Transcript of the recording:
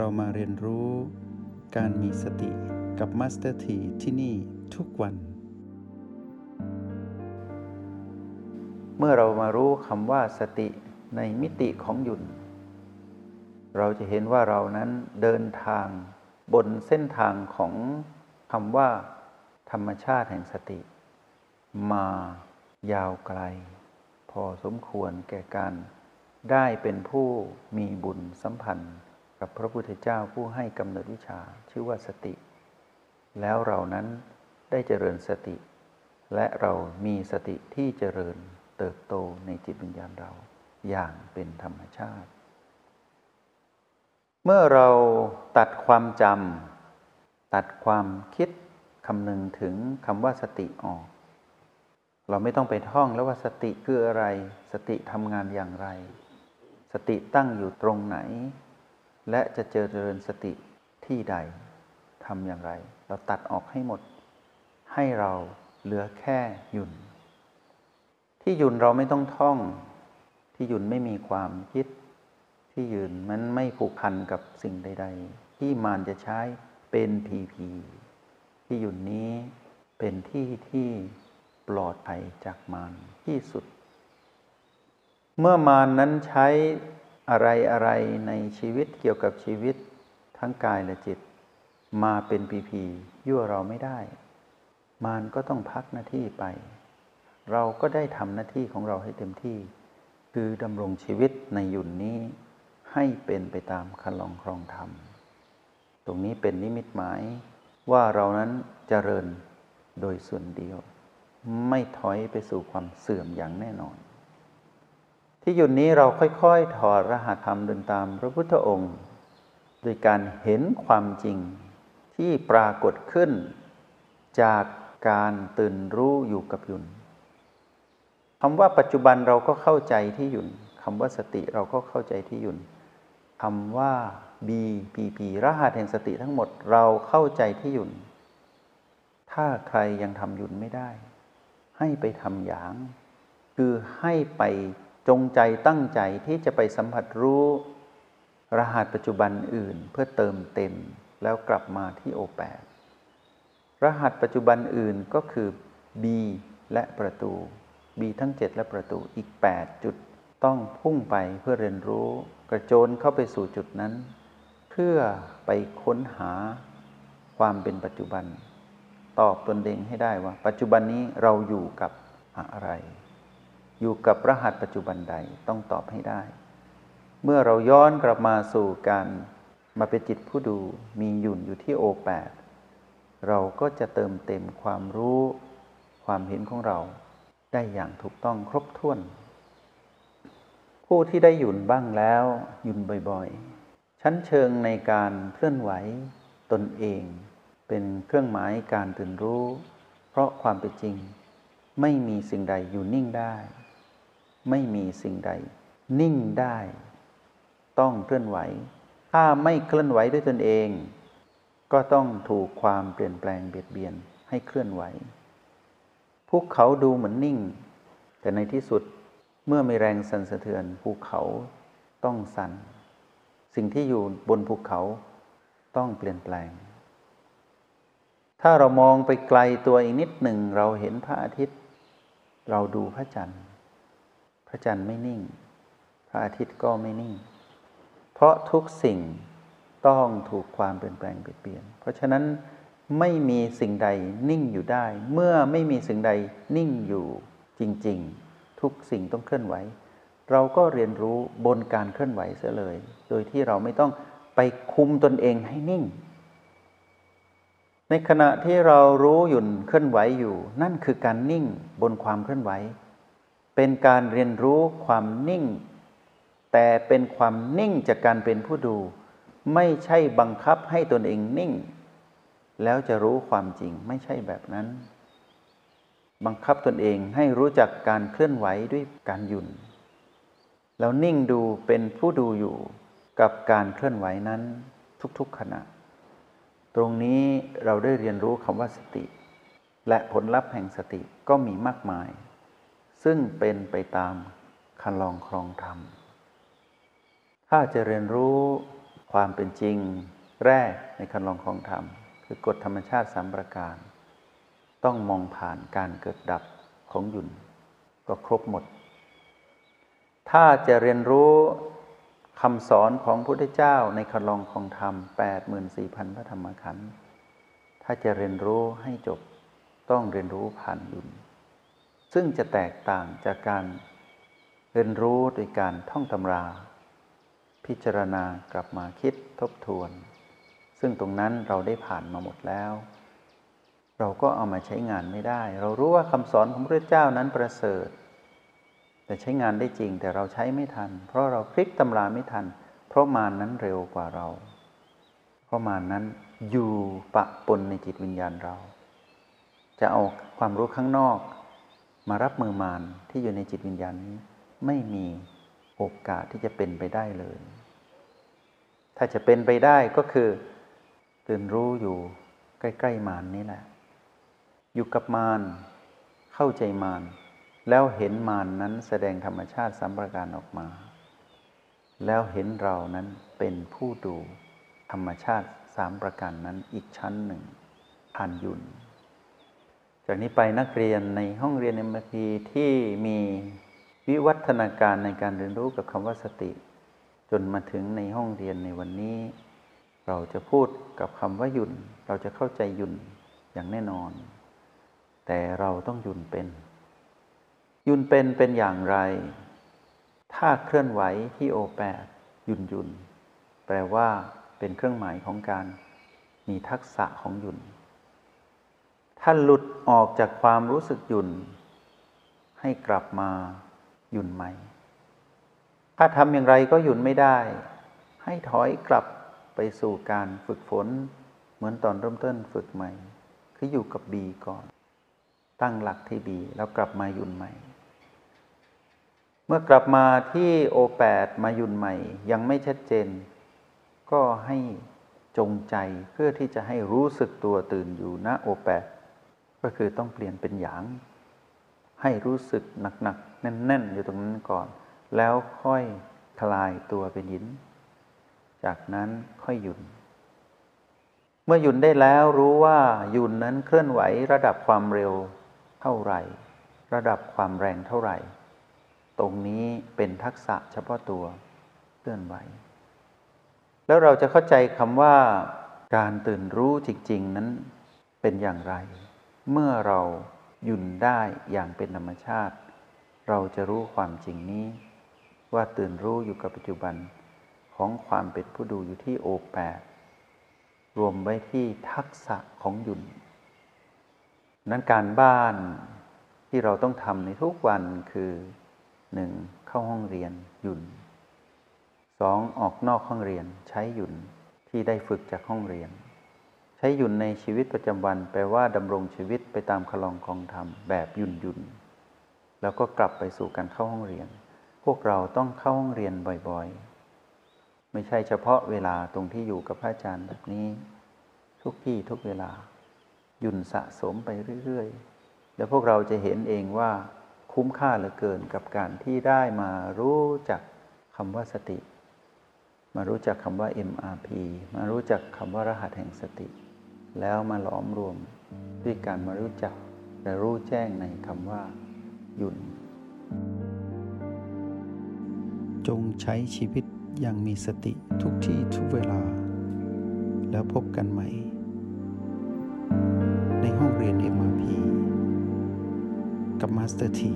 เรามาเรียนรู้การมีสติกับมาสเตอร์ทีที่นี่ทุกวัน เมื่อเรามารู้คำว่าสติในมิติของหยุ่นเราจะเห็นว่าเรานั้นเดินทางบนเส้นทางของคำว่า ธรรมชาติแห่งสติ มายาวไกล พอสมควรแก่การได้เป็นผู้มีบุญสัมพันธ์ กับพระพุทธเจ้าผู้ให้กำเนิดวิชาชื่อว่าสติ แล้วเรานั้นได้เจริญสติ และเรามีสติที่เจริญเติบโตในจิตวิญญาณเราอย่างเป็นธรรมชาติ เมื่อเราตัดความจำตัดความคิดคำนึงถึงคำว่าสติออก เราไม่ต้องไปท่องแล้วว่าสติคืออะไร สติทำงานอย่างไร สติตั้งอยู่ตรงไหน และจะเจริญสติที่ใดทำอย่างไร เราตัดออกให้หมด ให้เราเหลือแค่หยุ่น ที่หยุ่นเราไม่ต้องท่อง ที่หยุ่นไม่มีความคิด ที่หยุ่นมันไม่ผูกพันกับสิ่งใด ๆ ที่มารจะใช้เป็นพีพีที่หยุ่นนี้เป็นที่ที่ปลอดภัยจากมารที่สุด เมื่อมารนนั้นใช้ อะไรอะไรในชีวิตเกี่ยวกับชีวิตทั้งกายและจิต มาเป็นปีพียั่วเราไม่ได้มารก็ต้องพักหน้าที่ไป เราก็ได้ทำหน้าที่ของเราให้เต็มที่ คือดำรงชีวิตในหยุ่นนี้ ให้เป็นไปตามคันลองครองธรรม ตรงนี้เป็นนิมิตหมายว่าเรานั้นเจริญโดยส่วนเดียว ไม่ถอยไปสู่ความเสื่อมอย่างแน่นอน ที่หยุดนี้เราค่อยๆ ถอดรหัสธรรมเดินตามพระพุทธองค์ โดยการเห็นความจริงที่ปรากฏขึ้น จากการตื่นรู้อยู่กับหยุนคำว่าปัจจุบันเราก็เข้าใจที่หยุนคำว่าสติเราก็เข้าใจที่หยุนคำว่า BPP รหัสแห่งสติทั้งหมดเราเข้าใจที่หยุนถ้าใครยังทำหยุนไม่ได้ ให้ไปทำอย่าง คือให้ไป จงใจตั้งใจที่จะไปสัมผัสรู้รหัสปัจจุบันอื่นเพื่อเติมเต็มแล้วกลับมาที่โอแปดรหัสปัจจุบันอื่นก็คือ B และประตู B ทั้ง 7 และประตูอีก 8 จุดต้องพุ่งไปเพื่อเรียนรู้ กระโจนเข้าไปสู่จุดนั้น เพื่อไปค้นหาความเป็นปัจจุบัน ตอบตนเองให้ได้ว่า ปัจจุบันนี้เราอยู่กับอะไร อยู่กับรหัสปัจจุบันใดต้องตอบให้ได้ เมื่อเราย้อนกลับมาสู่การมาเป็นจิตผู้ดูมีหยุ่นอยู่ที่โอแปดเราก็จะเติมเต็มความรู้ความเห็นของเรา ได้อย่างถูกต้องครบถ้วน ผู้ที่ได้หยุ่นบ้างแล้วหยุ่นบ่อยๆ ชั้นเชิงในการเคลื่อนไหวตนเอง เป็นเครื่องหมายการตื่นรู้ เพราะความเป็นจริง ไม่มีสิ่งใดอยู่นิ่งได้ ไม่มีสิ่งใด นิ่งได้ ต้องเคลื่อนไหว ถ้าไม่เคลื่อนไหวด้วยตนเอง ก็ต้องถูกความเปลี่ยนแปลงเบียดเบียนให้เคลื่อนไหวภูเขาดูเหมือนนิ่ง แต่ในที่สุดเมื่อมีแรงสั่นสะเทือนภูเขาต้องสั่น สิ่งที่อยู่บนภูเขาต้องเปลี่ยนแปลง ถ้าเรามองไปไกลตัวอีกนิดหนึ่งเราเห็นพระอาทิตย์ เราดูพระจันทร์ พระจันทร์ไม่นิ่ง พระอาทิตย์ก็ไม่นิ่ง เพราะทุกสิ่งต้องถูกความเปลี่ยนแปลงเปลี่ยน เพราะฉะนั้นไม่มีสิ่งใดนิ่งอยู่ได้ เมื่อไม่มีสิ่งใดนิ่งอยู่จริง ๆ ทุกสิ่งต้องเคลื่อนไหว เราก็เรียนรู้บนการเคลื่อนไหวเสียเลย โดยที่เราไม่ต้องไปคุมตนเองให้นิ่ง ในขณะที่เรารู้หยุ่นเคลื่อนไหวอยู่ นั่นคือการนิ่งบนความเคลื่อนไหว เป็นการเรียนรู้ความนิ่ง แต่เป็นความนิ่งจากการเป็นผู้ดู ไม่ใช่บังคับให้ตนเองนิ่ง แล้วจะรู้ความจริงไม่ใช่แบบนั้น บังคับตนเองให้รู้จักการเคลื่อนไหวด้วยการหยุ่น แล้วนิ่งดูเป็นผู้ดูอยู่กับการเคลื่อนไหวนั้นทุกๆขณะ ตรงนี้เราได้เรียนรู้คำว่าสติ และผลลัพธ์แห่งสติก็มีมากมาย ซึ่งเป็นไปตามคันลองครองธรรม ถ้าจะเรียนรู้ความเป็นจริงแรกในคันลองของธรรม คือกฎธรรมชาติสามประการ ต้องมองผ่านการเกิดดับของหยุ่นก็ครบหมด ถ้าจะเรียนรู้คำสอนของพระพุทธเจ้าในคันลองของธรรม 84,000 พระธรรมขันธ์ถ้าจะเรียนรู้ให้จบต้องเรียนรู้ผ่านยุ่น ซึ่งจะแตกต่างจากการเรียนรู้โดยการท่องตำรา พิจารณากลับมาคิดทบทวน ซึ่งตรงนั้นเราได้ผ่านมาหมดแล้ว เราก็เอามาใช้งานไม่ได้ เรารู้ว่าคำสอนของพระเจ้านั้นประเสริฐ แต่ใช้งานได้จริงแต่เราใช้ไม่ทัน เพราะเราพลิกตำราไม่ทัน เพราะมานนั้นเร็วกว่าเรา เพราะมานนั้นอยู่ปะปนในจิตวิญญาณเรา จะเอาความรู้ข้างนอก มารับมือมานที่อยู่ในจิตวิญญาณนี้ ไม่มีโอกาสที่จะเป็นไปได้เลย ถ้าจะเป็นไปได้ก็คือตื่นรู้อยู่ใกล้ ๆ มานนี้แหละ อยู่กับมานเข้าใจมานแล้วเห็นมานนั้นแสดงธรรมชาติสัมประการออกมา แล้วเห็นเรานั้นเป็นผู้ดูธรรมชาติสามประการนั้นอีกชั้นหนึ่งผ่านยุน จากนี้ไปนักเรียนในห้องเรียนเอ็มพีที่มีวิวัฒนาการในการเรียนรู้กับคำว่าสติ จนมาถึงในห้องเรียนในวันนี้ เราจะพูดกับคำว่าหยุ่น เราจะเข้าใจหยุ่นอย่างแน่นอน แต่เราต้องหยุ่นเป็น หยุ่นเป็นเป็นอย่างไร ถ้าเคลื่อนไหวที่โอแปดหยุ่นหยุ่นแปลว่าเป็นเครื่องหมายของการมีทักษะของหยุ่น ถ้าหลุดออกจากความรู้สึกหยุ่น ให้กลับมาหยุ่นใหม่ ถ้าทำอย่างไรก็หยุ่นไม่ได้ ให้ถอยกลับไปสู่การฝึกฝน เหมือนตอนเริ่มต้นฝึกใหม่ คืออยู่กับบีก่อน ตั้งหลักที่บีแล้วกลับมาหยุ่นใหม่ เมื่อกลับมาที่โอแปดมาหยุ่นใหม่ ยังไม่ชัดเจน ก็ให้จงใจเพื่อที่จะให้รู้สึกตัวตื่นอยู่ณโอแปด ก็คือต้องเปลี่ยนเป็นหยาง ให้รู้สึกหนักๆ แน่นๆ อยู่ตรงนั้นก่อน แล้วค่อยคลายตัวเป็นหิน จากนั้นค่อยหยุดเมื่อหยุดได้แล้วรู้ว่าหยุดนั้นเคลื่อนไหวระดับความเร็วเท่าไหร่ ระดับความแรงเท่าไหร่ ตรงนี้เป็นทักษะเฉพาะตัวเคลื่อนไหว แล้วเราจะเข้าใจคำว่าการตื่นรู้จริง ๆ นั้นเป็นอย่างไร เมื่อเราหยุดได้อย่างเป็นธรรมชาติ เราจะรู้ความจริงนี้ ว่าตื่นรู้อยู่กับปัจจุบันของความเป็นผู้ดูอยู่ที่โอแปดรวมไว้ที่ทักษะของหยุนนั้นการบ้านที่เราต้องทำในทุกวันคือหนึ่งเข้าห้องเรียนหยุนสองออกนอกห้องเรียนใช้หยุนที่ได้ฝึกจากห้องเรียน ใช้หยุ่นในชีวิตประจำวัน แปลว่าดำรงชีวิตไปตามคลองกองธรรมแบบหยุ่นหยุ่นแล้วก็กลับไปสู่การเข้าห้องเรียน พวกเราต้องเข้าห้องเรียนบ่อยๆ ไม่ใช่เฉพาะเวลาตรงที่อยู่กับพระอาจารย์แบบนี้ ทุกที่ทุกเวลาหยุ่นสะสมไปเรื่อยๆ แล้วพวกเราจะเห็นเองว่าคุ้มค่าเหลือเกินกับการที่ได้มารู้จักคำว่าสติ มารู้จักคำว่า MRP มารู้จักคำว่ารหัสแห่งสติ แล้วมาหลอมรวมด้วยการมารู้จักและรู้แจ้งในคำว่า หยุดจงใช้ชีวิตอย่างมีสติทุกที่ทุกเวลา แล้วพบกันใหม่ ในห้องเรียน MRP กับมาสเตอร์ที